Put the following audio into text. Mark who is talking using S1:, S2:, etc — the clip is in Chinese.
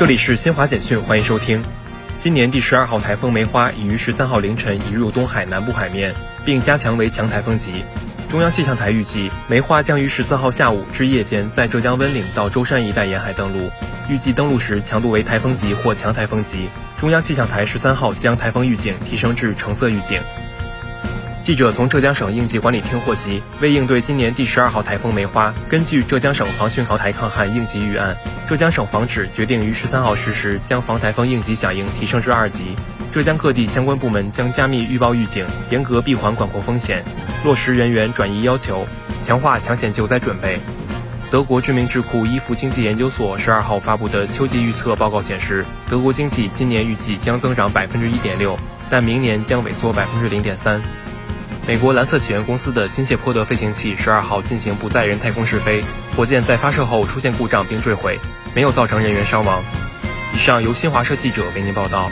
S1: 这里是新华简讯，欢迎收听。今年第十二号台风梅花已于十三号凌晨移入东海南部海面，并加强为强台风级。中央气象台预计，梅花将于十四号下午至夜间在浙江温岭到舟山一带沿海登陆，预计登陆时强度为台风级或强台风级。中央气象台十三号将台风预警提升至橙色预警。记者从浙江省应急管理厅获悉，为应对今年第十二号台风梅花，根据浙江省防汛考台抗旱应急预案，浙江省防指决定于十三号十时将防台风应急响应提升至二级。浙江各地相关部门将加密预报预警，严格闭环管控风险，落实人员转移要求，强化抢险救灾准备。德国知名智库伊弗经济研究所十二号发布的秋季预测报告显示，德国经济今年预计将增长百分之一点六，但明年将萎缩百分之零点三。美国蓝色起源公司的新谢泼德飞行器十二号进行不载人太空试飞，火箭在发射后出现故障并坠毁，没有造成人员伤亡。以上由新华社记者为您报道。